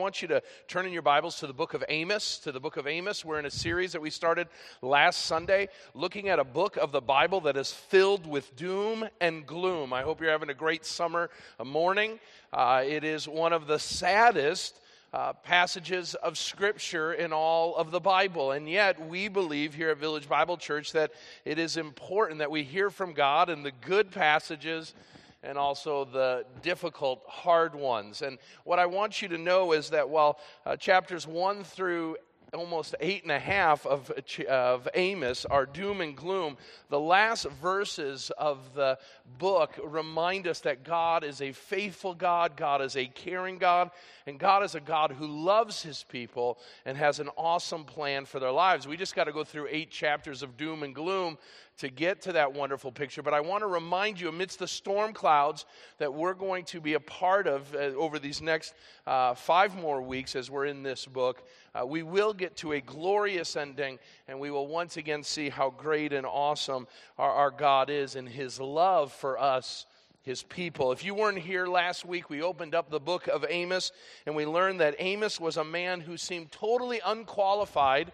I want you to turn in your Bibles to the book of Amos. To the book of Amos. We're in a series that we started last Sunday looking at a book of the Bible that is filled with doom and gloom. I hope you're having a great summer morning. Uh, it is one of the saddest. Uh, passages of Scripture in all of the Bible. And yet, we believe here at Village Bible Church that it is important that we hear from God in the good passages and also the difficult, hard ones. And what I want you to know is that while uh, chapters 1 through almost eight and a half of, of Amos are doom and gloom, the last verses of the book remind us that God is a faithful God, God is a caring God, and God is a God who loves his people and has an awesome plan for their lives. We just got to go through eight chapters of doom and gloom to get to that wonderful picture. But I want to remind you, amidst the storm clouds that we're going to be a part of uh, over these next uh, five more weeks as we're in this book, uh, we will get to a glorious ending and we will once again see how great and awesome our, our God is in his love for us his people. If you weren't here last week, we opened up the book of Amos and we learned that Amos was a man who seemed totally unqualified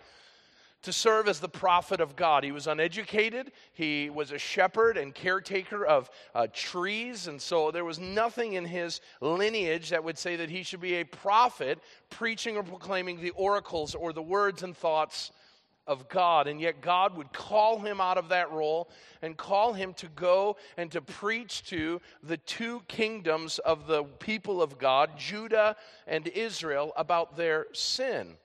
to serve as the prophet of God. He was uneducated, he was a shepherd and caretaker of uh, trees, and so there was nothing in his lineage that would say that he should be a prophet preaching or proclaiming the oracles or the words and thoughts of God. And yet, God would call him out of that role and call him to go and to preach to the two kingdoms of the people of God, Judah and Israel, about their sin.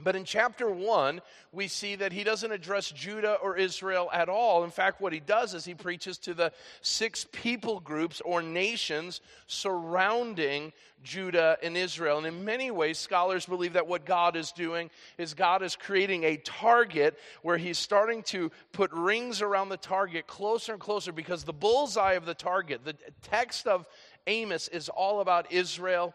But in chapter 1, we see that he doesn't address Judah or Israel at all. In fact, what he does is he preaches to the six people groups or nations surrounding Judah and Israel. And in many ways, scholars believe that what God is doing is God is creating a target where he's starting to put rings around the target closer and closer because the bullseye of the target, the text of Amos, is all about Israel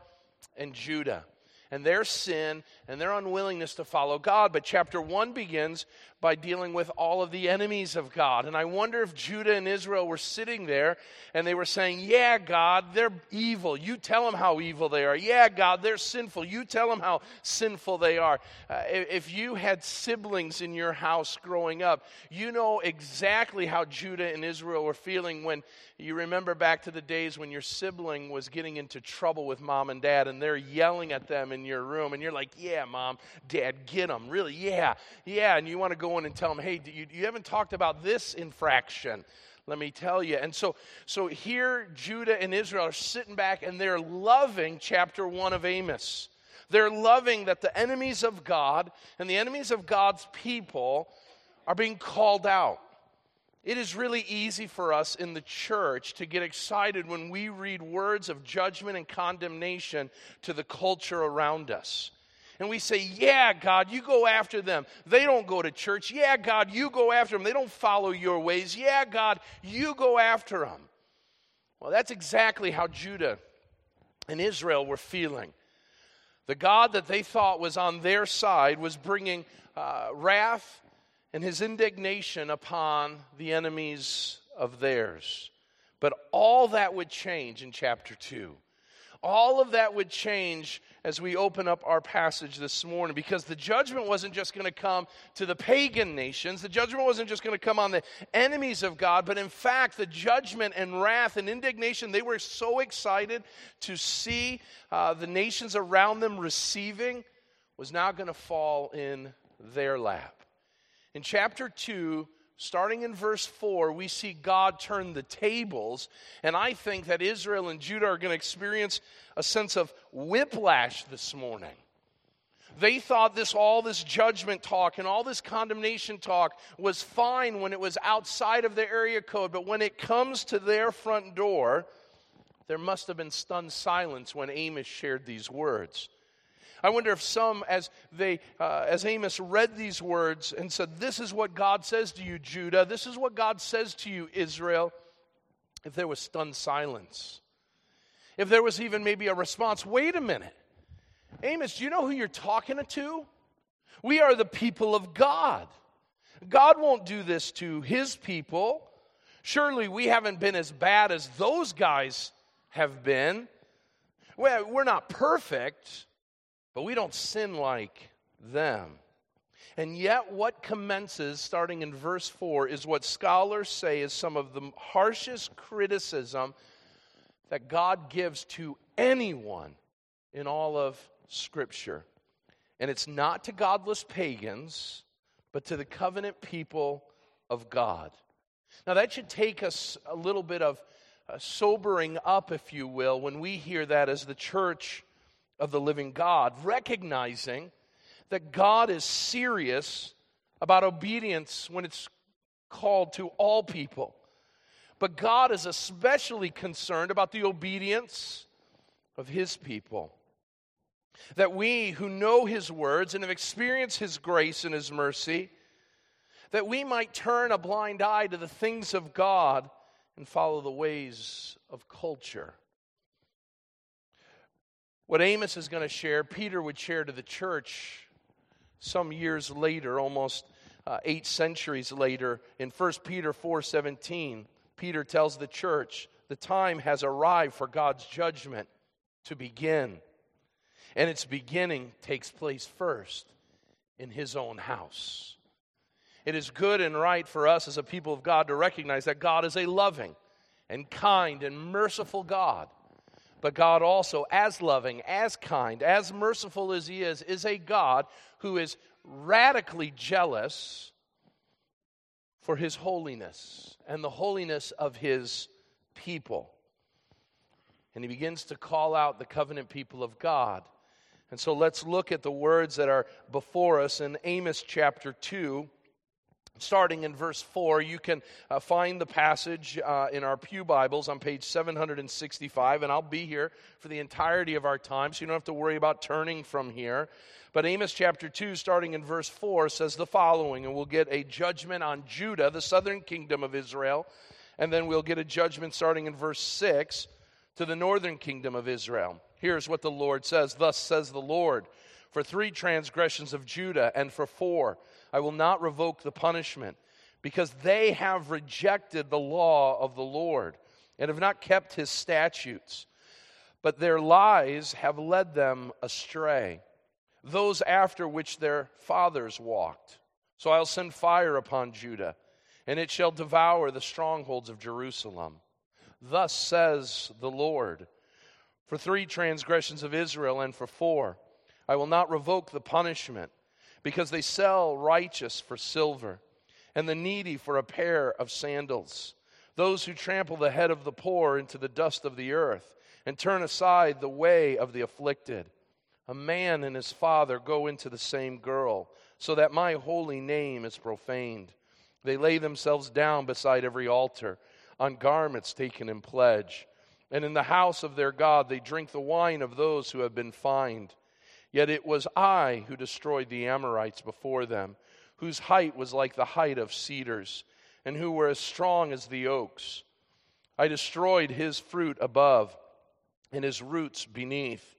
and Judah and their sin and their unwillingness to follow God. But chapter 1 begins by dealing with all of the enemies of God. And I wonder if Judah and Israel were sitting there and they were saying, Yeah, God, they're evil. You tell them how evil they are. Yeah, God, they're sinful. You tell them how sinful they are. Uh, if you had siblings in your house growing up, you know exactly how Judah and Israel were feeling when you remember back to the days when your sibling was getting into trouble with mom and dad and they're yelling at them in your room and you're like, Yeah, mom, dad, get them. Really, yeah, yeah. And you want to go and tell them, Hey, you, you haven't talked about this infraction let me tell you. And so, so here, Judah and Israel are sitting back and they're loving chapter one of Amos. They're loving that the enemies of God and the enemies of God's people are being called out. It is really easy for us in the church to get excited when we read words of judgment and condemnation to the culture around us. And we say, Yeah, God, you go after them. They don't go to church. Yeah, God, you go after them. They don't follow your ways. Yeah, God, you go after them. Well, that's exactly how Judah and Israel were feeling. The God that they thought was on their side was bringing uh, wrath and his indignation upon the enemies of theirs. But all that would change in chapter 2. All of that would change as we open up our passage this morning because the judgment wasn't just going to come to the pagan nations. The judgment wasn't just going to come on the enemies of God, but in fact, the judgment and wrath and indignation, they were so excited to see uh, the nations around them receiving, was now going to fall in their lap. In chapter 2, starting in verse 4, we see God turn the tables. And I think that Israel and Judah are going to experience a sense of whiplash this morning. They thought this all this judgment talk and all this condemnation talk was fine when it was outside of their area code, but when it comes to their front door, there must have been stunned silence when Amos shared these words. I wonder if some, as they, uh, as Amos read these words and said, "This is what God says to you, Judah. This is what God says to you, Israel," if there was stunned silence, if there was even maybe a response, "Wait a minute, Amos, do you know who you're talking to? We are the people of God. God won't do this to His people. Surely we haven't been as bad as those guys have been. Well, we're not perfect." But we don't sin like them. And yet, what commences starting in verse 4 is what scholars say is some of the harshest criticism that God gives to anyone in all of Scripture. And it's not to godless pagans, but to the covenant people of God. Now, that should take us a little bit of uh, sobering up, if you will, when we hear that as the church of the living God, recognizing that God is serious about obedience when it's called to all people. But God is especially concerned about the obedience of His people. That we who know His words and have experienced His grace and His mercy, that we might turn a blind eye to the things of God and follow the ways of culture. What Amos is going to share, Peter would share to the church some years later, almost uh, eight centuries later, in 1 Peter 4:17, Peter tells the church, "The time has arrived for God's judgment to begin." And its beginning takes place first in his own house. It is good and right for us as a people of God to recognize that God is a loving and kind and merciful God. But God also, as loving, as kind, as merciful as He is, is a God who is radically jealous for His holiness and the holiness of His people. And He begins to call out the covenant people of God. And so let's look at the words that are before us in Amos chapter 2 starting in verse 4. You can uh, find the passage uh, in our Pew Bibles on page 765, and I'll be here for the entirety of our time, so you don't have to worry about turning from here. But Amos chapter 2, starting in verse 4, says the following, and we'll get a judgment on Judah, the southern kingdom of Israel, and then we'll get a judgment starting in verse 6 to the northern kingdom of Israel. Here's what the Lord says Thus says the Lord, for three transgressions of Judah, and for four, I will not revoke the punishment, because they have rejected the law of the Lord and have not kept his statutes. But their lies have led them astray, those after which their fathers walked. So I'll send fire upon Judah, and it shall devour the strongholds of Jerusalem. Thus says the Lord For three transgressions of Israel, and for four, I will not revoke the punishment because they sell righteous for silver and the needy for a pair of sandals. Those who trample the head of the poor into the dust of the earth and turn aside the way of the afflicted. A man and his father go into the same girl, so that my holy name is profaned. They lay themselves down beside every altar, on garments taken in pledge. And in the house of their God they drink the wine of those who have been fined. Yet it was I who destroyed the Amorites before them, whose height was like the height of cedars, and who were as strong as the oaks. I destroyed his fruit above and his roots beneath.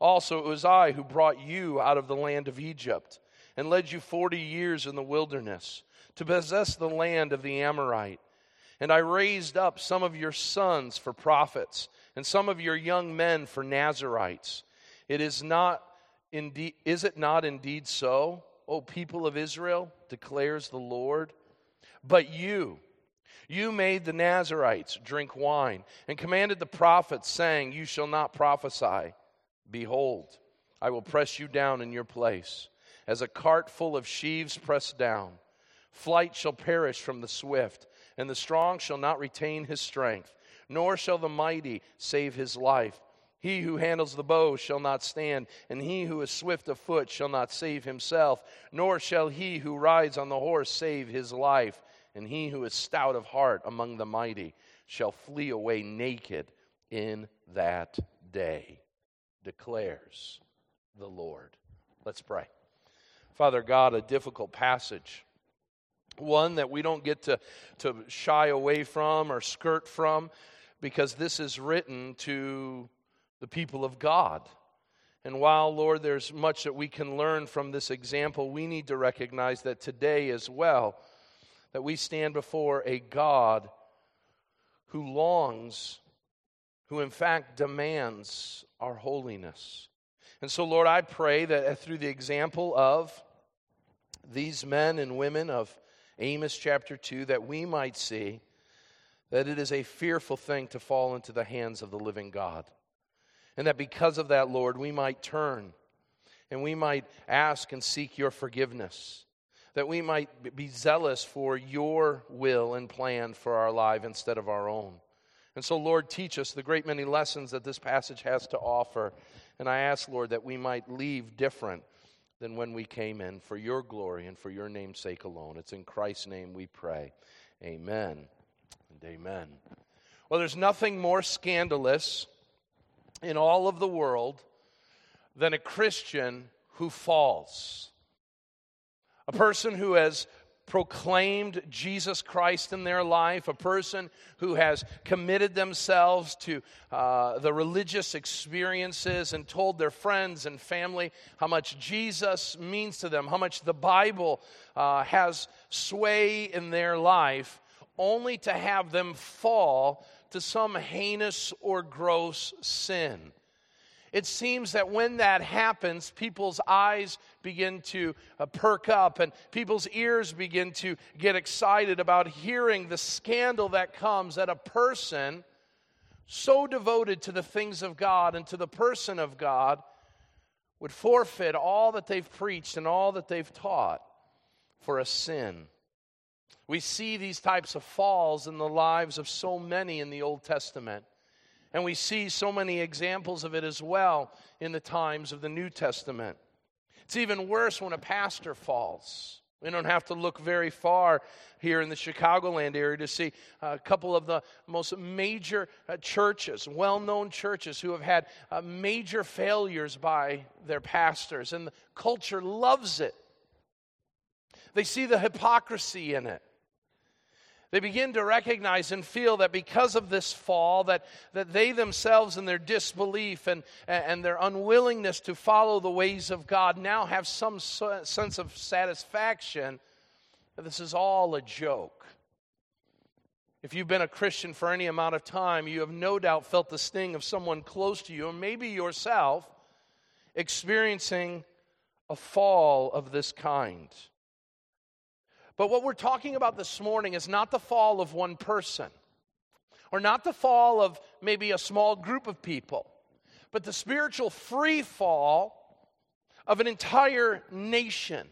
Also, it was I who brought you out of the land of Egypt and led you forty years in the wilderness to possess the land of the Amorite. And I raised up some of your sons for prophets and some of your young men for Nazarites. It is not indeed, is it not indeed so, O people of Israel, declares the Lord? But you, you made the Nazarites drink wine and commanded the prophets, saying, You shall not prophesy. Behold, I will press you down in your place, as a cart full of sheaves pressed down. Flight shall perish from the swift, and the strong shall not retain his strength, nor shall the mighty save his life. He who handles the bow shall not stand, and he who is swift of foot shall not save himself, nor shall he who rides on the horse save his life. And he who is stout of heart among the mighty shall flee away naked in that day, declares the Lord. Let's pray. Father God, a difficult passage, one that we don't get to, to shy away from or skirt from, because this is written to the people of God. And while, Lord, there's much that we can learn from this example, we need to recognize that today as well, that we stand before a God who longs, who in fact demands our holiness. And so, Lord, I pray that uh, through the example of these men and women of Amos chapter 2, that we might see that it is a fearful thing to fall into the hands of the living God. And that because of that, Lord, we might turn and we might ask and seek your forgiveness. That we might be zealous for your will and plan for our life instead of our own. And so, Lord, teach us the great many lessons that this passage has to offer. And I ask, Lord, that we might leave different than when we came in for your glory and for your name's sake alone. It's in Christ's name we pray. Amen and amen. Well, there's nothing more scandalous in all of the world than a Christian who falls. A person who has proclaimed Jesus Christ in their life, a person who has committed themselves to uh, the religious experiences and told their friends and family how much Jesus means to them, how much the Bible uh, has sway in their life, only to have them fall to some heinous or gross sin it seems that when that happens, people's eyes begin to uh, perk up and people's ears begin to get excited about hearing the scandal that comes that a person so devoted to the things of God and to the person of God would forfeit all that they've preached and all that they've taught for a sin. We see these types of falls in the lives of so many in the Old Testament. And we see so many examples of it as well in the times of the New Testament. It's even worse when a pastor falls. We don't have to look very far here in the Chicagoland area to see a couple of the most major uh, churches, well known churches, who have had uh, major failures by their pastors. And the culture loves it. They see the hypocrisy in it. They begin to recognize and feel that because of this fall, that, that they themselves and their disbelief and, and their unwillingness to follow the ways of God now have some sense of satisfaction that this is all a joke. If you've been a Christian for any amount of time, you have no doubt felt the sting of someone close to you, or maybe yourself, experiencing a fall of this kind. But what we're talking about this morning is not the fall of one person, or not the fall of maybe a small group of people, but the spiritual free fall of an entire nation.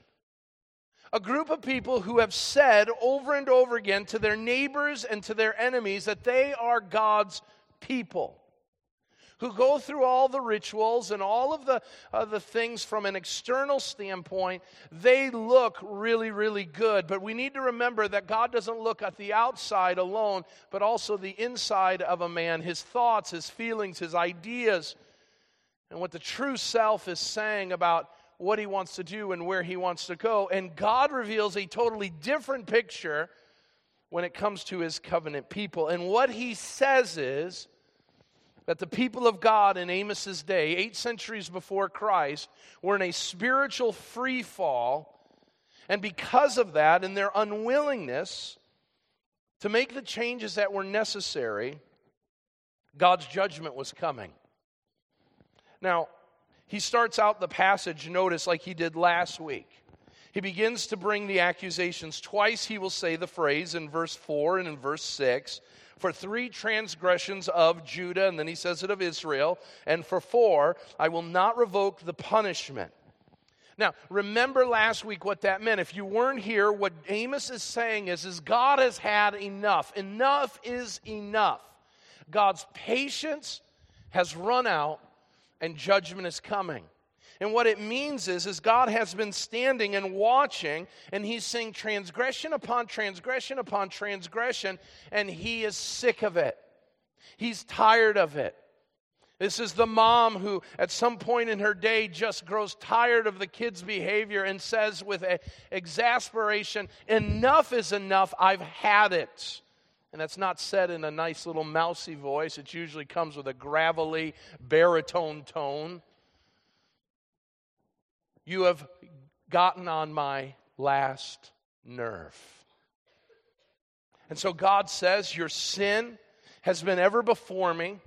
A group of people who have said over and over again to their neighbors and to their enemies that they are God's people who go through all the rituals and all of the, uh, the things from an external standpoint, they look really, really good. But we need to remember that God doesn't look at the outside alone, but also the inside of a man his thoughts, his feelings, his ideas, and what the true self is saying about what he wants to do and where he wants to go. And God reveals a totally different picture when it comes to his covenant people. And what he says is, that the people of God in Amos's day, eight centuries before Christ, were in a spiritual free fall. And because of that, in their unwillingness to make the changes that were necessary, God's judgment was coming. Now, he starts out the passage, notice, like he did last week. He begins to bring the accusations. Twice he will say the phrase in verse 4 and in verse 6 for three transgressions of Judah, and then he says it of Israel, and for four, I will not revoke the punishment. Now, remember last week what that meant. If you weren't here, what Amos is saying is, is God has had enough. Enough is enough. God's patience has run out and judgment is coming. And what it means is, is God has been standing and watching, and He's seeing transgression upon transgression upon transgression, and He is sick of it. He's tired of it. This is the mom who, at some point in her day, just grows tired of the kid's behavior and says with exasperation, Enough is enough, I've had it. And that's not said in a nice little mousy voice, it usually comes with a gravelly baritone tone. You have gotten on my last nerve. And so God says, Your sin has been ever before me.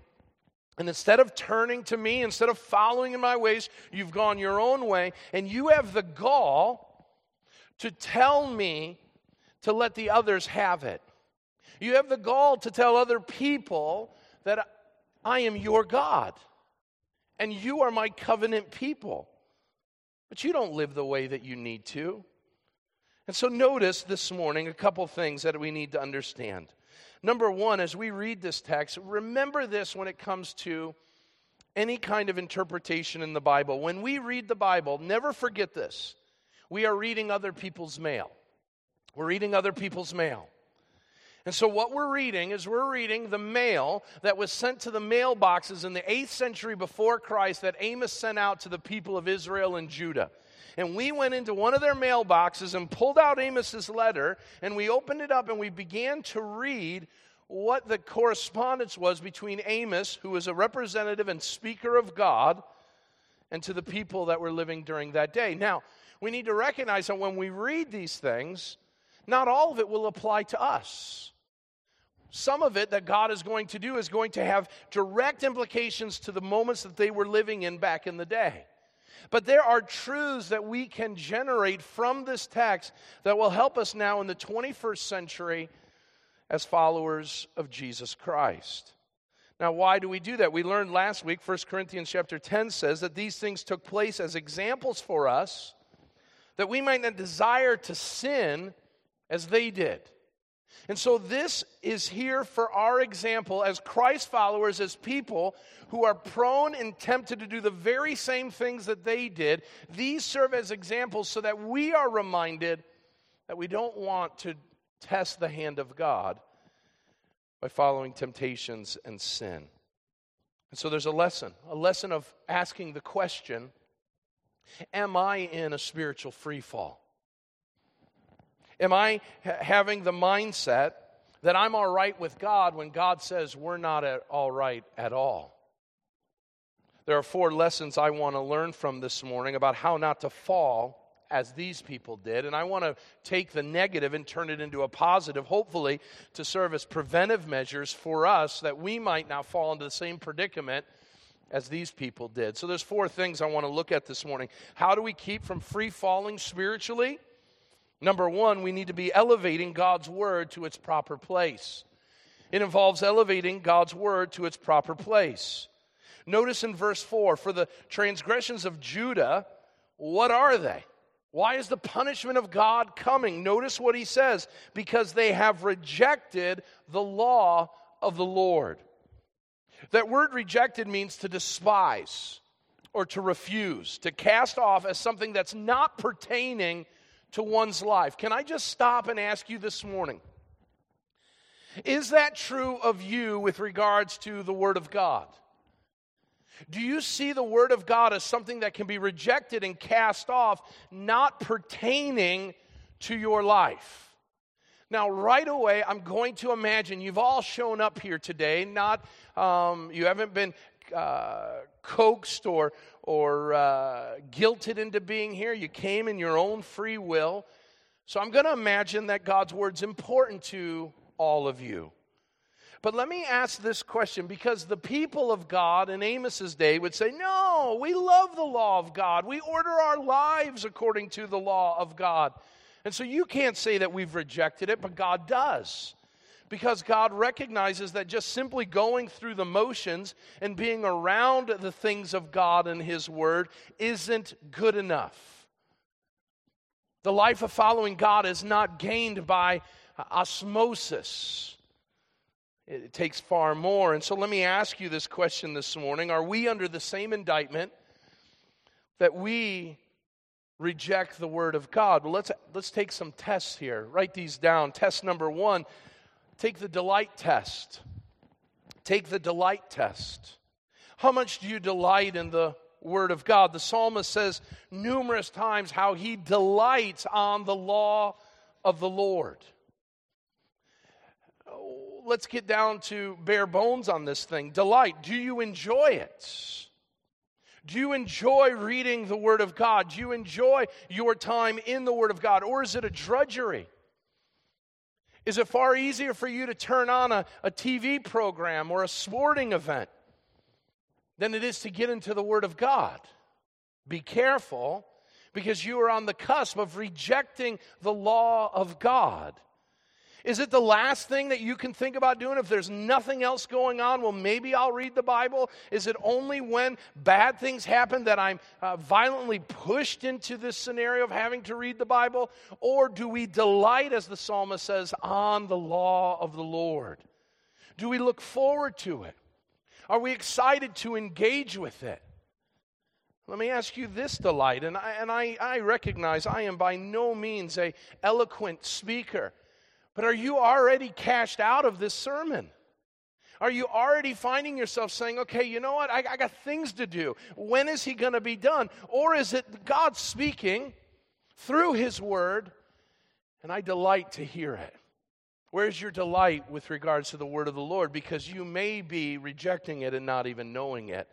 And instead of turning to me, instead of following in my ways, you've gone your own way, and you have the gall to tell me to let the others have it. You have the gall to tell other people that I am your God and you are my covenant people. But you don't live the way that you need to. And so, notice this morning a couple things that we need to understand. Number one, as we read this text, remember this when it comes to any kind of interpretation in the Bible. When we read the Bible, never forget this. We are reading other people's mail. We're reading other people's mail. And so, what we're reading is we're reading the mail that was sent to the mailboxes in the 8th century before Christ that Amos sent out to the people of Israel and Judah. And we went into one of their mailboxes and pulled out Amos's letter, and we opened it up and we began to read what the correspondence was between Amos, who was a representative and speaker of God, and to the people that were living during that day. Now, we need to recognize that when we read these things, not all of it will apply to us. Some of it that God is going to do is going to have direct implications to the moments that they were living in back in the day. But there are truths that we can generate from this text that will help us now in the 21st century as followers of Jesus Christ. Now, why do we do that? We learned last week, 1 Corinthians chapter 10 says that these things took place as examples for us that we might not desire to sin as they did. And so, this is here for our example as Christ followers, as people who are prone and tempted to do the very same things that they did. These serve as examples so that we are reminded that we don't want to test the hand of God by following temptations and sin. And so, there's a lesson a lesson of asking the question Am I in a spiritual free fall? Am I ha- having the mindset that I'm all right with God when God says we're not at all right at all? There are four lessons I want to learn from this morning about how not to fall as these people did. And I want to take the negative and turn it into a positive, hopefully, to serve as preventive measures for us that we might not fall into the same predicament as these people did. So there's four things I want to look at this morning. How do we keep from free falling spiritually? Number one, we need to be elevating God's word to its proper place. It involves elevating God's word to its proper place. Notice in verse 4 for the transgressions of Judah, what are they? Why is the punishment of God coming? Notice what he says because they have rejected the law of the Lord. That word rejected means to despise or to refuse, to cast off as something that's not pertaining to one's life. Can I just stop and ask you this morning? Is that true of you with regards to the Word of God? Do you see the Word of God as something that can be rejected and cast off, not pertaining to your life? Now, right away, I'm going to imagine you've all shown up here today, not, um, you haven't been uh, coaxed or, or uh, guilted into being here. You came in your own free will. So I'm going to imagine that God's word's important to all of you. But let me ask this question because the people of God in Amos's day would say, No, we love the law of God. We order our lives according to the law of God. And so you can't say that we've rejected it, but God does because God recognizes that just simply going through the motions and being around the things of God and His Word isn't good enough. The life of following God is not gained by osmosis. It takes far more. And so let me ask you this question this morning Are we under the same indictment that we reject the Word of God? Well, let's, let's take some tests here. Write these down. Test number one Take the delight test. Take the delight test. How much do you delight in the Word of God? The psalmist says numerous times how he delights on the law of the Lord. Let's get down to bare bones on this thing. Delight. Do you enjoy it? Do you enjoy reading the Word of God? Do you enjoy your time in the Word of God? Or is it a drudgery? Is it far easier for you to turn on a, a TV program or a sporting event? than it is to get into the Word of God. Be careful because you are on the cusp of rejecting the law of God. Is it the last thing that you can think about doing if there's nothing else going on? Well, maybe I'll read the Bible. Is it only when bad things happen that I'm uh, violently pushed into this scenario of having to read the Bible? Or do we delight, as the psalmist says, on the law of the Lord? Do we look forward to it? Are we excited to engage with it? Let me ask you this delight, and I, and I, I recognize I am by no means a eloquent speaker. But are you already cashed out of this sermon? Are you already finding yourself saying, okay, you know what? I, I got things to do. When is he going to be done? Or is it God speaking through his word and I delight to hear it? Where's your delight with regards to the word of the Lord? Because you may be rejecting it and not even knowing it.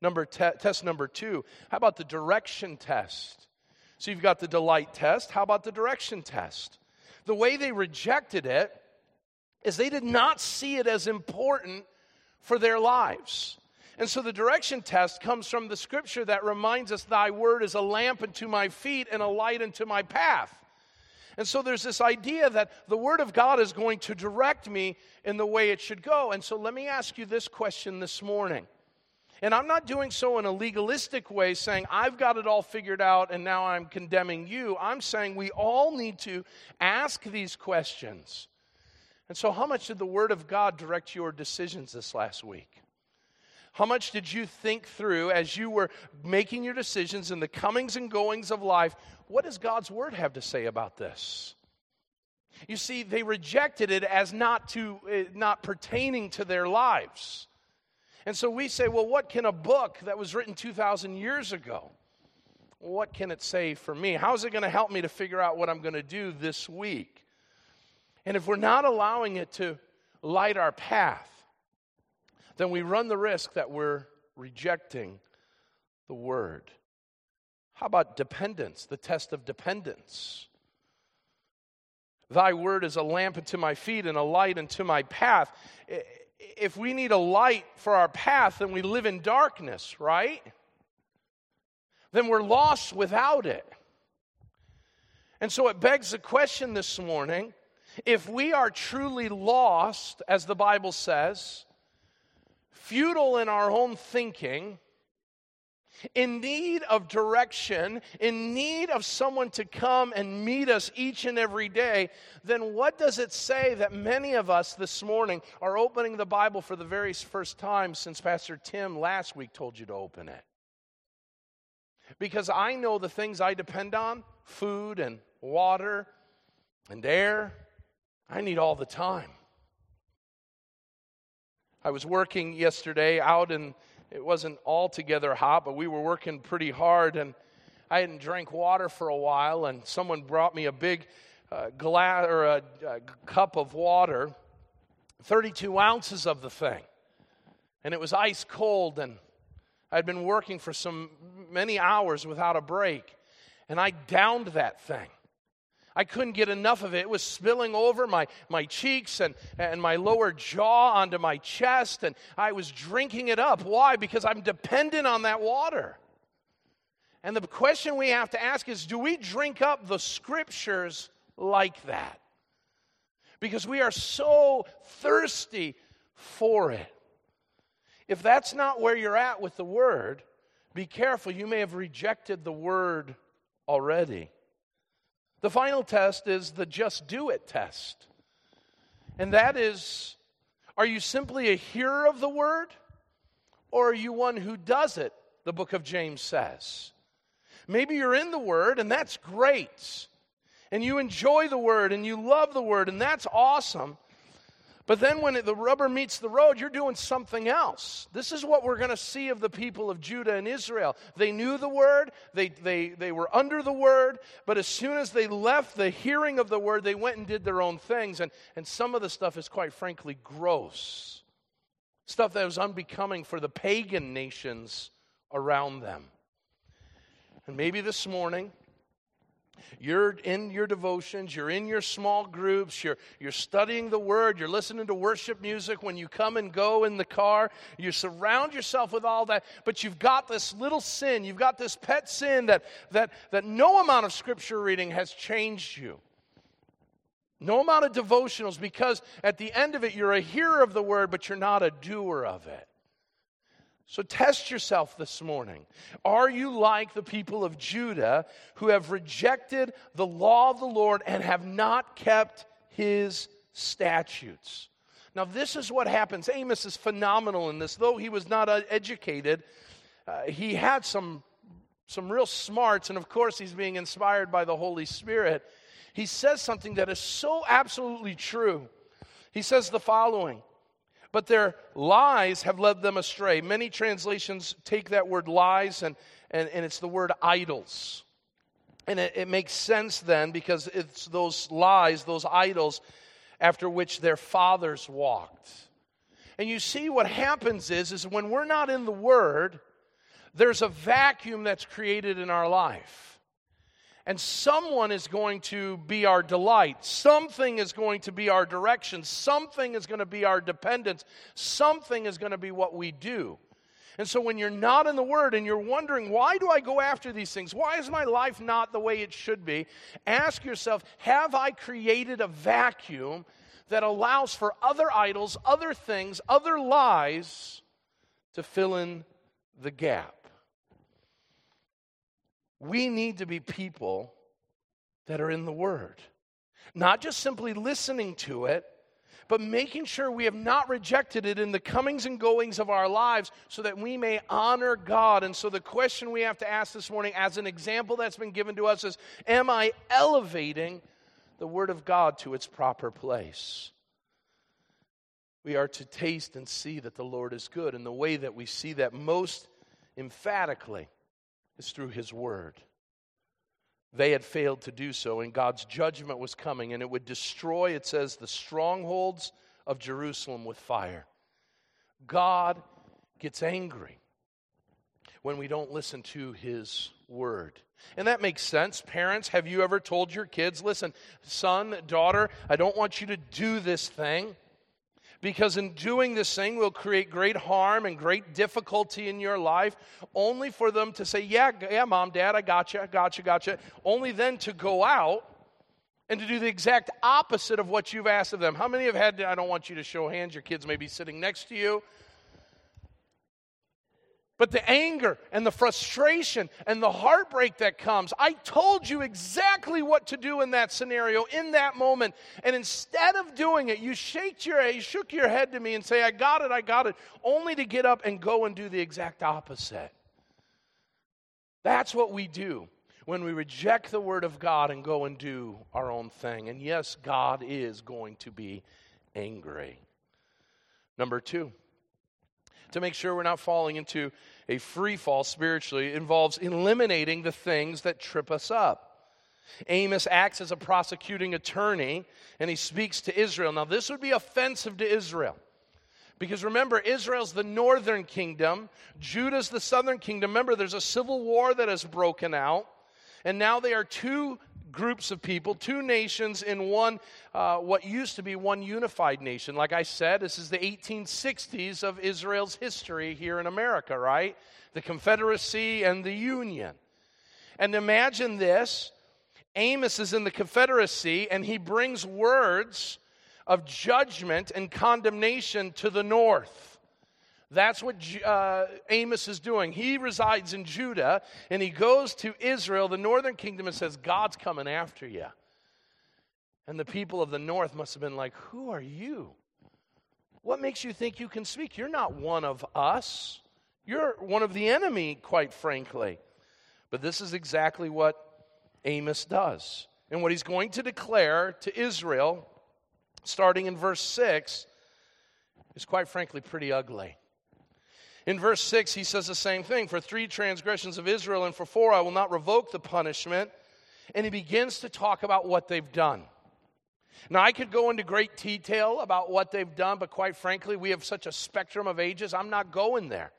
Number te- test number two. How about the direction test? So you've got the delight test. How about the direction test? The way they rejected it is they did not see it as important for their lives. And so the direction test comes from the scripture that reminds us, Thy word is a lamp unto my feet and a light unto my path. And so there's this idea that the Word of God is going to direct me in the way it should go. And so let me ask you this question this morning and I'm not doing so in a legalistic way, saying, I've got it all figured out and now I'm condemning you. I'm saying we all need to ask these questions. And so, how much did the Word of God direct your decisions this last week? How much did you think through as you were making your decisions in the comings and goings of life? What does God's Word have to say about this? You see, they rejected it as not, to, uh, not pertaining to their lives. And so we say, well, what can a book that was written 2,000 years ago, what can it say for me? How is it going to help me to figure out what I'm going to do this week? And if we're not allowing it to light our path, then we run the risk that we're rejecting the word. How about dependence, the test of dependence? Thy word is a lamp unto my feet and a light unto my path if we need a light for our path, then we live in darkness, right? Then we're lost without it. And so it begs the question this morning if we are truly lost, as the Bible says, futile in our own thinking, in need of direction, in need of someone to come and meet us each and every day, then what does it say that many of us this morning are opening the Bible for the very first time since Pastor Tim last week told you to open it? Because I know the things I depend on food and water and air I need all the time. I was working yesterday out in it wasn't altogether hot, but we were working pretty hard, and I hadn't drank water for a while, and someone brought me a big uh, glass or a, a cup of water, 32 ounces of the thing, and it was ice cold, and I'd been working for some many hours without a break, and I downed that thing. I couldn't get enough of it. It was spilling over my, my cheeks and, and my lower jaw onto my chest, and I was drinking it up. Why? Because I'm dependent on that water. And the question we have to ask is do we drink up the scriptures like that? Because we are so thirsty for it. If that's not where you're at with the word, be careful. You may have rejected the word already. The final test is the just do it test. And that is are you simply a hearer of the word or are you one who does it? The book of James says. Maybe you're in the word and that's great. And you enjoy the word and you love the word and that's awesome. But then when the rubber meets the road, you're doing something else. This is what we're going to see of the people of Judah and Israel. They knew the word, they, they, they were under the word, but as soon as they left the hearing of the word, they went and did their own things. And, and some of the stuff is quite frankly gross. Stuff that was unbecoming for the pagan nations around them. And maybe this morning, You're in your devotions, you're in your small groups, you're, you're studying the word, you're listening to worship music when you come and go in the car. You surround yourself with all that, but you've got this little sin, you've got this pet sin that, that, that no amount of scripture reading has changed you. No amount of devotionals, because at the end of it, you're a hearer of the word, but you're not a doer of it. So test yourself this morning. Are you like the people of Judah who have rejected the law of the Lord and have not kept his statutes? Now, this is what happens. Amos is phenomenal in this. Though he was not educated, uh, he had some, some real smarts, and of course, he's being inspired by the Holy Spirit. He says something that is so absolutely true. He says the following but their lies have led them astray. Many translations take that word lies and, and, and it's the word idols. And it, it makes sense then because it's those lies, those idols, after which their fathers walked. And you see what happens is, is when we're not in the Word, there's a vacuum that's created in our life. And someone is going to be our delight. Something is going to be our direction. Something is going to be our dependence. Something is going to be what we do. And so when you're not in the Word and you're wondering, why do I go after these things? Why is my life not the way it should be? Ask yourself, have I created a vacuum that allows for other idols, other things, other lies to fill in the gap? We need to be people that are in the Word. Not just simply listening to it, but making sure we have not rejected it in the comings and goings of our lives so that we may honor God. And so the question we have to ask this morning, as an example that's been given to us, is Am I elevating the Word of God to its proper place? We are to taste and see that the Lord is good. And the way that we see that most emphatically is through His Word. They had failed to do so, and God's judgment was coming, and it would destroy, it says, the strongholds of Jerusalem with fire. God gets angry when we don't listen to His Word. And that makes sense. Parents, have you ever told your kids, listen, son, daughter, I don't want you to do this thing? Because in doing this thing will create great harm and great difficulty in your life, only for them to say, Yeah, yeah, mom, dad, I got you, I got you, got you. Only then to go out and to do the exact opposite of what you've asked of them. How many have had, I don't want you to show hands, your kids may be sitting next to you. But the anger and the frustration and the heartbreak that comes, I told you exactly what to do in that scenario, in that moment. And instead of doing it, you, shake your, you shook your head to me and say, I got it, I got it, only to get up and go and do the exact opposite. That's what we do when we reject the Word of God and go and do our own thing. And yes, God is going to be angry. Number two, to make sure we're not falling into a free fall spiritually involves eliminating the things that trip us up. Amos acts as a prosecuting attorney and he speaks to Israel. Now, this would be offensive to Israel. Because remember, Israel's the northern kingdom, Judah's the southern kingdom. Remember, there's a civil war that has broken out, and now they are two groups of people, two nations in one, uh, what used to be one unified nation. Like I said, this is the 1860s of Israel's history here in America, right? The Confederacy and the Union. And imagine this Amos is in the Confederacy and he brings words of judgment and condemnation to the north. That's what uh, Amos is doing. He resides in Judah and he goes to Israel, the northern kingdom, and says, God's coming after you. And the people of the north must have been like, Who are you? What makes you think you can speak? You're not one of us. You're one of the enemy, quite frankly. But this is exactly what Amos does. And what he's going to declare to Israel, starting in verse 6, is quite frankly pretty ugly. In verse 6, he says the same thing For three transgressions of Israel, and for four I will not revoke the punishment. And he begins to talk about what they've done. Now, I could go into great detail about what they've done, but quite frankly, we have such a spectrum of ages, I'm not going there.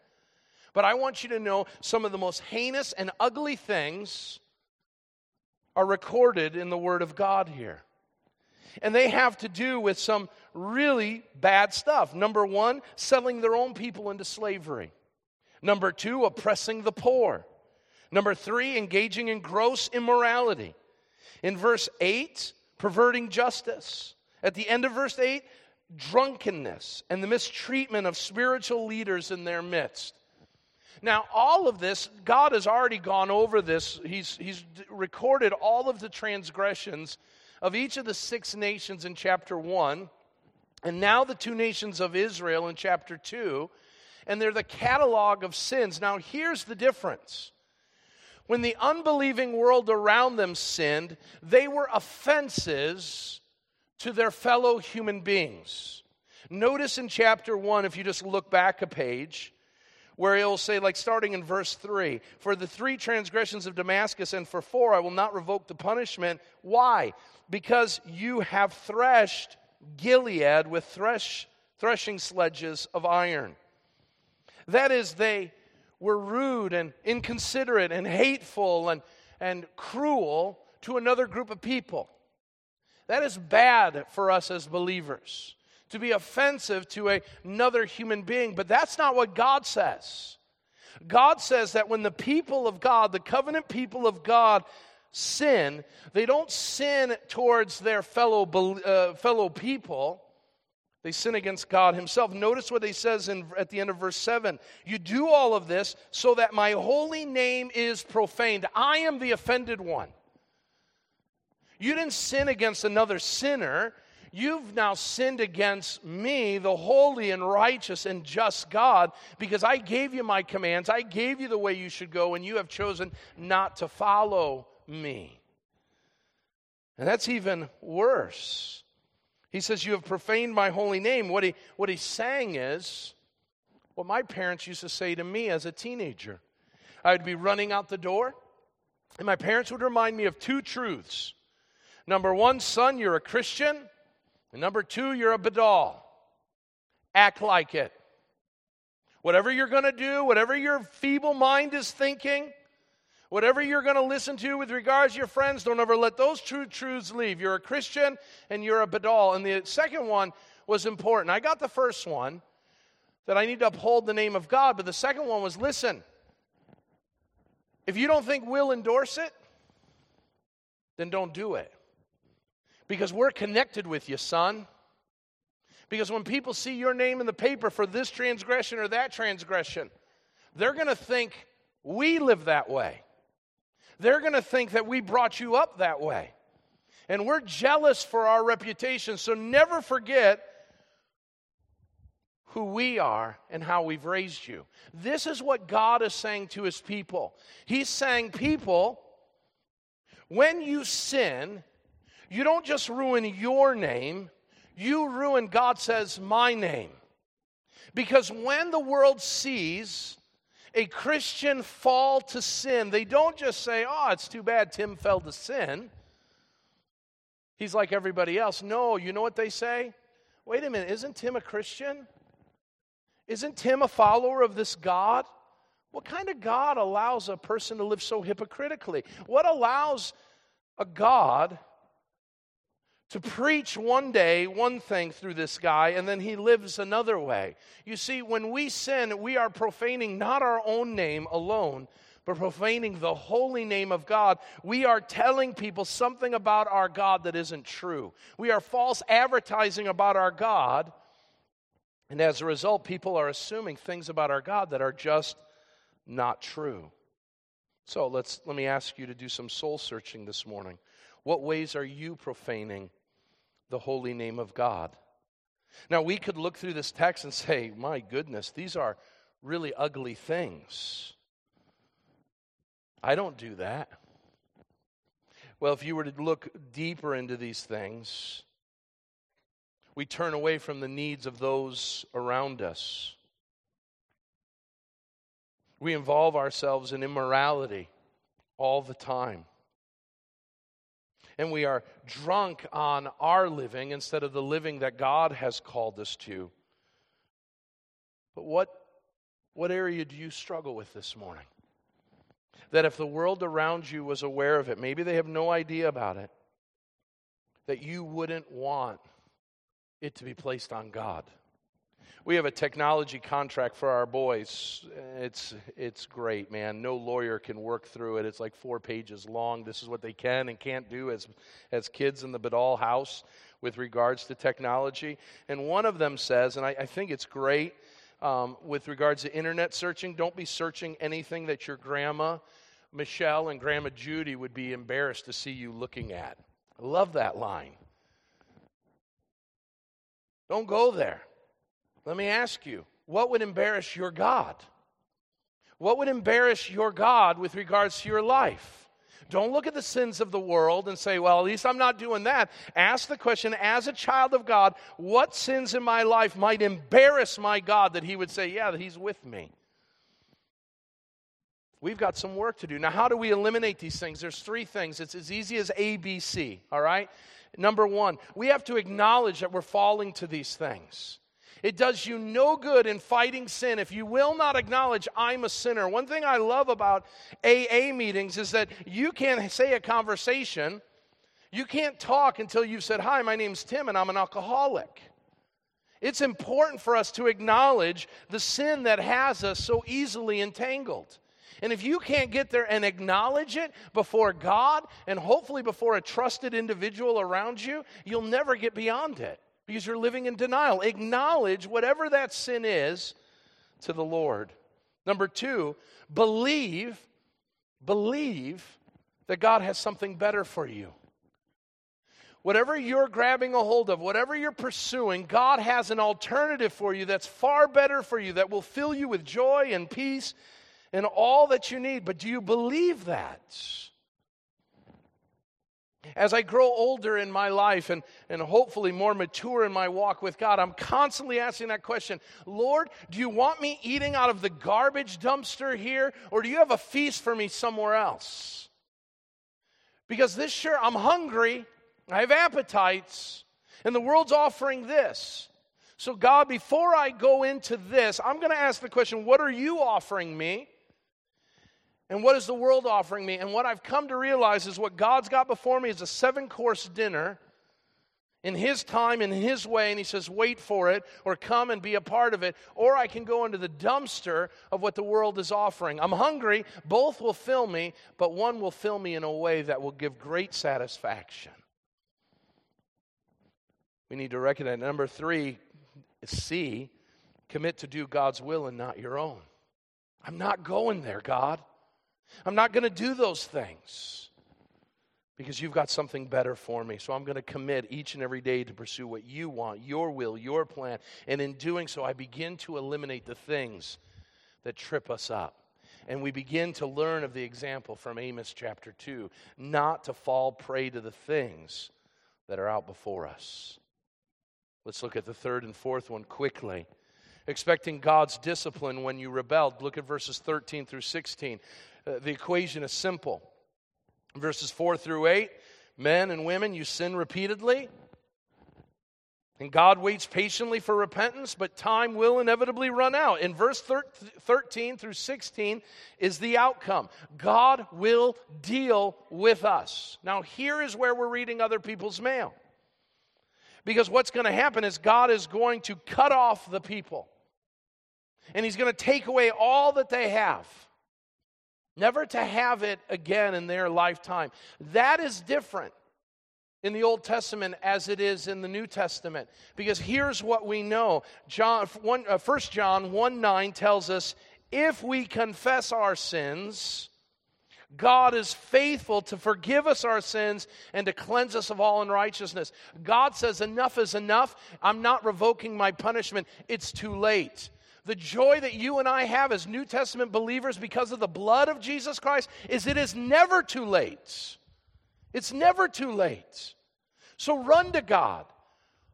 But I want you to know some of the most heinous and ugly things are recorded in the Word of God here. And they have to do with some really bad stuff. Number one, selling their own people into slavery. Number two, oppressing the poor. Number three, engaging in gross immorality. In verse 8, perverting justice. At the end of verse 8, drunkenness and the mistreatment of spiritual leaders in their midst. Now, all of this, God has already gone over this. He's, he's recorded all of the transgressions of each of the six nations in chapter 1, and now the two nations of Israel in chapter 2, and they're the catalog of sins. Now, here's the difference. When the unbelieving world around them sinned, they were offenses to their fellow human beings. Notice in chapter 1, if you just look back a page, where he'll say, like starting in verse 3 For the three transgressions of Damascus, and for four I will not revoke the punishment. Why? Because you have threshed Gilead with thresh, threshing sledges of iron. That is, they were rude and inconsiderate and hateful and, and cruel to another group of people. That is bad for us as believers to be offensive to a, another human being, but that's not what God says. God says that when the people of God, the covenant people of God, sin, they don't sin towards their fellow, uh, fellow people. They sin against God Himself. Notice what He says in, at the end of verse 7 You do all of this so that my holy name is profaned. I am the offended one. You didn't sin against another sinner. You've now sinned against me, the holy and righteous and just God, because I gave you my commands. I gave you the way you should go, and you have chosen not to follow me. And that's even worse. He says, You have profaned my holy name. What, he, what he's saying is what my parents used to say to me as a teenager. I would be running out the door, and my parents would remind me of two truths. Number one, son, you're a Christian. And number two, you're a Badal. Act like it. Whatever you're going to do, whatever your feeble mind is thinking, whatever you're going to listen to with regards to your friends, don't ever let those true truths leave. You're a Christian and you're a Badal. And the second one was important. I got the first one that I need to uphold the name of God, but the second one was listen, if you don't think we'll endorse it, then don't do it. Because we're connected with you, son. Because when people see your name in the paper for this transgression or that transgression, they're going to think we live that way. They're going to think that we brought you up that way. And we're jealous for our reputation. So never forget who we are and how we've raised you. This is what God is saying to his people. He's saying, People, when you sin, you don't just ruin your name, you ruin, God says, my name. Because when the world sees a Christian fall to sin, they don't just say, oh, it's too bad Tim fell to sin. He's like everybody else. No, you know what they say? Wait a minute, isn't Tim a Christian? Isn't Tim a follower of this God? What kind of God allows a person to live so hypocritically? What allows a God to preach one day one thing through this guy and then he lives another way. You see, when we sin, we are profaning not our own name alone, but profaning the holy name of God. We are telling people something about our God that isn't true. We are false advertising about our God. And as a result, people are assuming things about our God that are just not true. So let's let me ask you to do some soul searching this morning. What ways are you profaning the holy name of God. Now, we could look through this text and say, my goodness, these are really ugly things. I don't do that. Well, if you were to look deeper into these things, we turn away from the needs of those around us. We involve ourselves in immorality all the time and we are drunk on our living instead of the living that God has called us to. But what, what area do you struggle with this morning? that if the world around you was aware of it, maybe they have no idea about it, that you wouldn't want it to be placed on God. We have a technology contract for our boys. It's, it's great, man. No lawyer can work through it. It's like four pages long. This is what they can and can't do as, as kids in the Badal house with regards to technology. And one of them says, and I, I think it's great um, with regards to internet searching, don't be searching anything that your grandma Michelle and Grandma Judy would be embarrassed to see you looking at. I love that line. Don't go there. Let me ask you what would embarrass your God? What would embarrass your God with regards to your life? Don't look at the sins of the world and say, well, at least I'm not doing that. Ask the question, as a child of God, what sins in my life might embarrass my God that He would say, yeah, that He's with me? We've got some work to do. Now, how do we eliminate these things? There's three things. It's as easy as A, B, C, all right? Number one, we have to acknowledge that we're falling to these things. It does you no good in fighting sin if you will not acknowledge I'm a sinner. One thing I love about AA meetings is that you can't say a conversation, you can't talk until you've said, Hi, my name's Tim and I'm an alcoholic. It's important for us to acknowledge the sin that has us so easily entangled. And if you can't get there and acknowledge it before God and hopefully before a trusted individual around you, you'll never get beyond it because you're living in denial. Acknowledge whatever that sin is to the Lord. Number two, believe, believe that God has something better for you. Whatever you're grabbing a hold of, whatever you're pursuing, God has an alternative for you that's far better for you, that will fill you with joy and peace and all that you need. But do you believe that? As I grow older in my life and, and hopefully more mature in my walk with God, I'm constantly asking that question Lord, do you want me eating out of the garbage dumpster here, or do you have a feast for me somewhere else? Because this sure, I'm hungry, I have appetites, and the world's offering this. So, God, before I go into this, I'm going to ask the question what are you offering me? And what is the world offering me? And what I've come to realize is what God's got before me is a seven course dinner in His time, in His way, and He says, wait for it, or come and be a part of it, or I can go into the dumpster of what the world is offering. I'm hungry, both will fill me, but one will fill me in a way that will give great satisfaction. We need to recognize number three, C, commit to do God's will and not your own. I'm not going there, God. I'm not going to do those things because you've got something better for me. So I'm going to commit each and every day to pursue what you want, your will, your plan. And in doing so, I begin to eliminate the things that trip us up. And we begin to learn of the example from Amos chapter 2 not to fall prey to the things that are out before us. Let's look at the third and fourth one quickly expecting God's discipline when you rebelled. Look at verses 13 through 16. Uh, the equation is simple. Verses 4 through 8 men and women, you sin repeatedly. And God waits patiently for repentance, but time will inevitably run out. In verse 13 through 16 is the outcome God will deal with us. Now, here is where we're reading other people's mail. Because what's going to happen is God is going to cut off the people, and He's going to take away all that they have never to have it again in their lifetime. That is different in the Old Testament as it is in the New Testament. Because here's what we know John, 1, uh, 1 John 1 9 tells us if we confess our sins, God is faithful to forgive us our sins and to cleanse us of all unrighteousness. God says, Enough is enough. I'm not revoking my punishment. It's too late. The joy that you and I have as New Testament believers because of the blood of Jesus Christ is it is never too late. It's never too late. So run to God,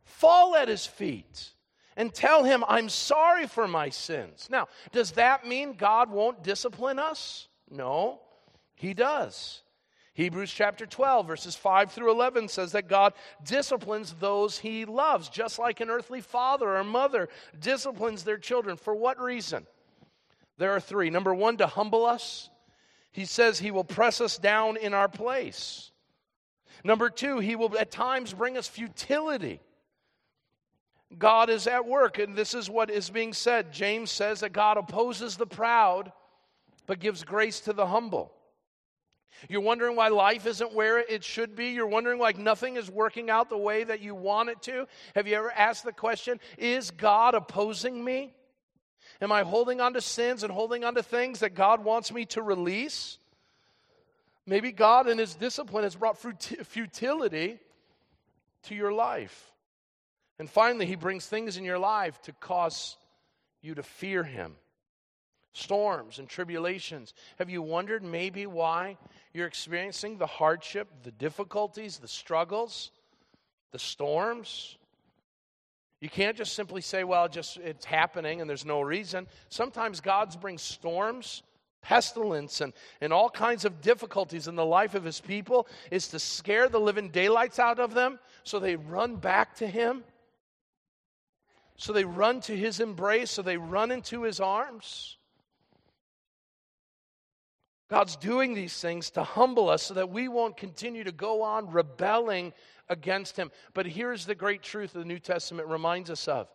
fall at his feet, and tell him, I'm sorry for my sins. Now, does that mean God won't discipline us? No, he does. Hebrews chapter 12, verses 5 through 11 says that God disciplines those he loves, just like an earthly father or mother disciplines their children. For what reason? There are three. Number one, to humble us He says he will press us down in our place. Number two, he will at times bring us futility. God is at work, and this is what is being said. James says that God opposes the proud, but gives grace to the humble. You're wondering why life isn't where it should be. You're wondering like nothing is working out the way that you want it to. Have you ever asked the question, is God opposing me? Am I holding on to sins and holding on to things that God wants me to release? Maybe God in His discipline has brought futility to your life. And finally, He brings things in your life to cause you to fear Him storms and tribulations. Have you wondered maybe why you're experiencing the hardship, the difficulties, the struggles, the storms? You can't just simply say, well, just it's happening and there's no reason. Sometimes God brings storms, pestilence, and, and all kinds of difficulties in the life of his people is to scare the living daylights out of them so they run back to him. So they run to his embrace, so they run into his arms. God's doing these things to humble us so that we won't continue to go on rebelling against Him. But here's the great truth the New Testament reminds us of.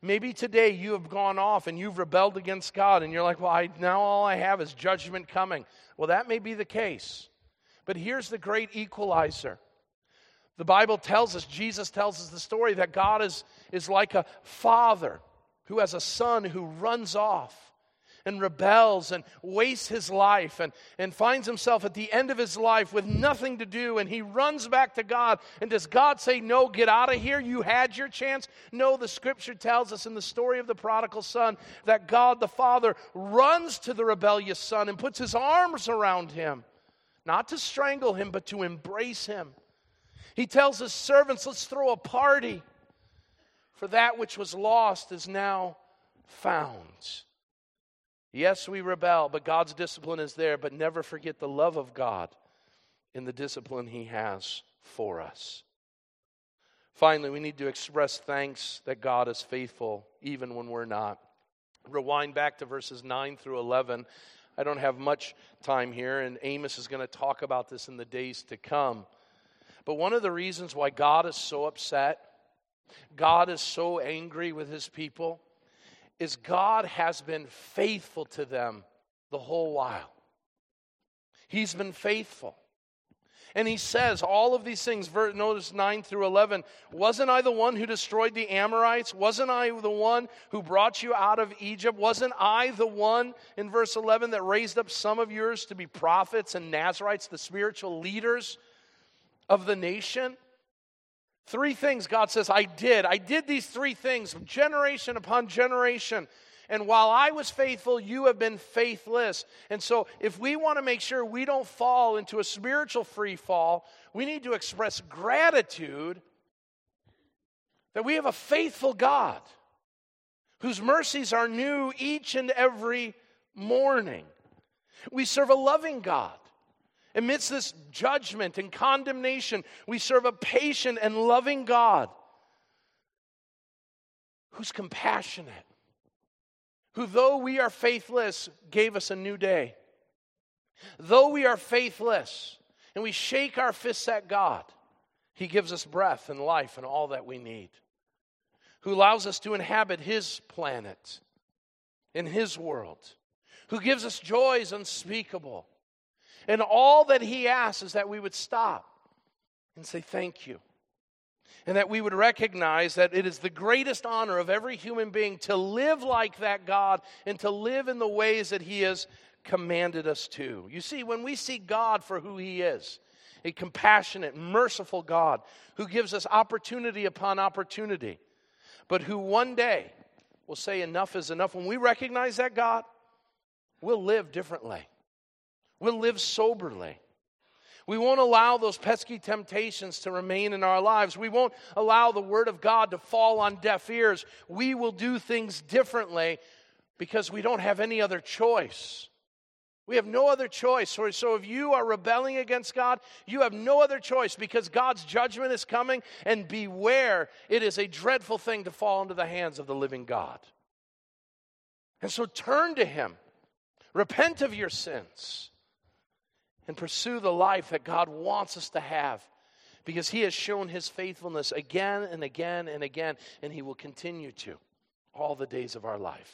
Maybe today you have gone off and you've rebelled against God, and you're like, well, I, now all I have is judgment coming. Well, that may be the case. But here's the great equalizer. The Bible tells us, Jesus tells us the story that God is, is like a father who has a son who runs off and rebels and wastes his life and, and finds himself at the end of his life with nothing to do and he runs back to God. And does God say, No, get out of here? You had your chance? No, the scripture tells us in the story of the prodigal son that God the Father runs to the rebellious son and puts his arms around him, not to strangle him, but to embrace him. He tells his servants, Let's throw a party, for that which was lost is now found. Yes, we rebel, but God's discipline is there. But never forget the love of God in the discipline He has for us. Finally, we need to express thanks that God is faithful even when we're not. Rewind back to verses 9 through 11. I don't have much time here, and Amos is going to talk about this in the days to come. But one of the reasons why God is so upset, God is so angry with his people, is God has been faithful to them the whole while. He's been faithful. And he says all of these things, verse notice 9 through 11. Wasn't I the one who destroyed the Amorites? Wasn't I the one who brought you out of Egypt? Wasn't I the one in verse 11 that raised up some of yours to be prophets and Nazarites, the spiritual leaders of the nation? Three things God says, I did. I did these three things generation upon generation. And while I was faithful, you have been faithless. And so, if we want to make sure we don't fall into a spiritual free fall, we need to express gratitude that we have a faithful God whose mercies are new each and every morning. We serve a loving God Amidst this judgment and condemnation, we serve a patient and loving God who's compassionate, who, though we are faithless, gave us a new day. Though we are faithless and we shake our fists at God, He gives us breath and life and all that we need, who allows us to inhabit His planet, in His world, who gives us joys unspeakable and all that he asks is that we would stop and say thank you. And that we would recognize that it is the greatest honor of every human being to live like that God and to live in the ways that he has commanded us to. You see, when we see God for who he is, a compassionate, merciful God who gives us opportunity upon opportunity, but who one day will say, Enough is enough. When we recognize that God, we'll live differently. We'll live soberly. We won't allow those pesky temptations to remain in our lives. We won't allow the Word of God to fall on deaf ears. We will do things differently because we don't have any other choice. We have no other choice. So, if you are rebelling against God, you have no other choice because God's judgment is coming. And beware, it is a dreadful thing to fall into the hands of the living God. And so turn to Him, repent of your sins and pursue the life that God wants us to have because He has shown His faithfulness again and again and again, and He will continue to all the days of our life.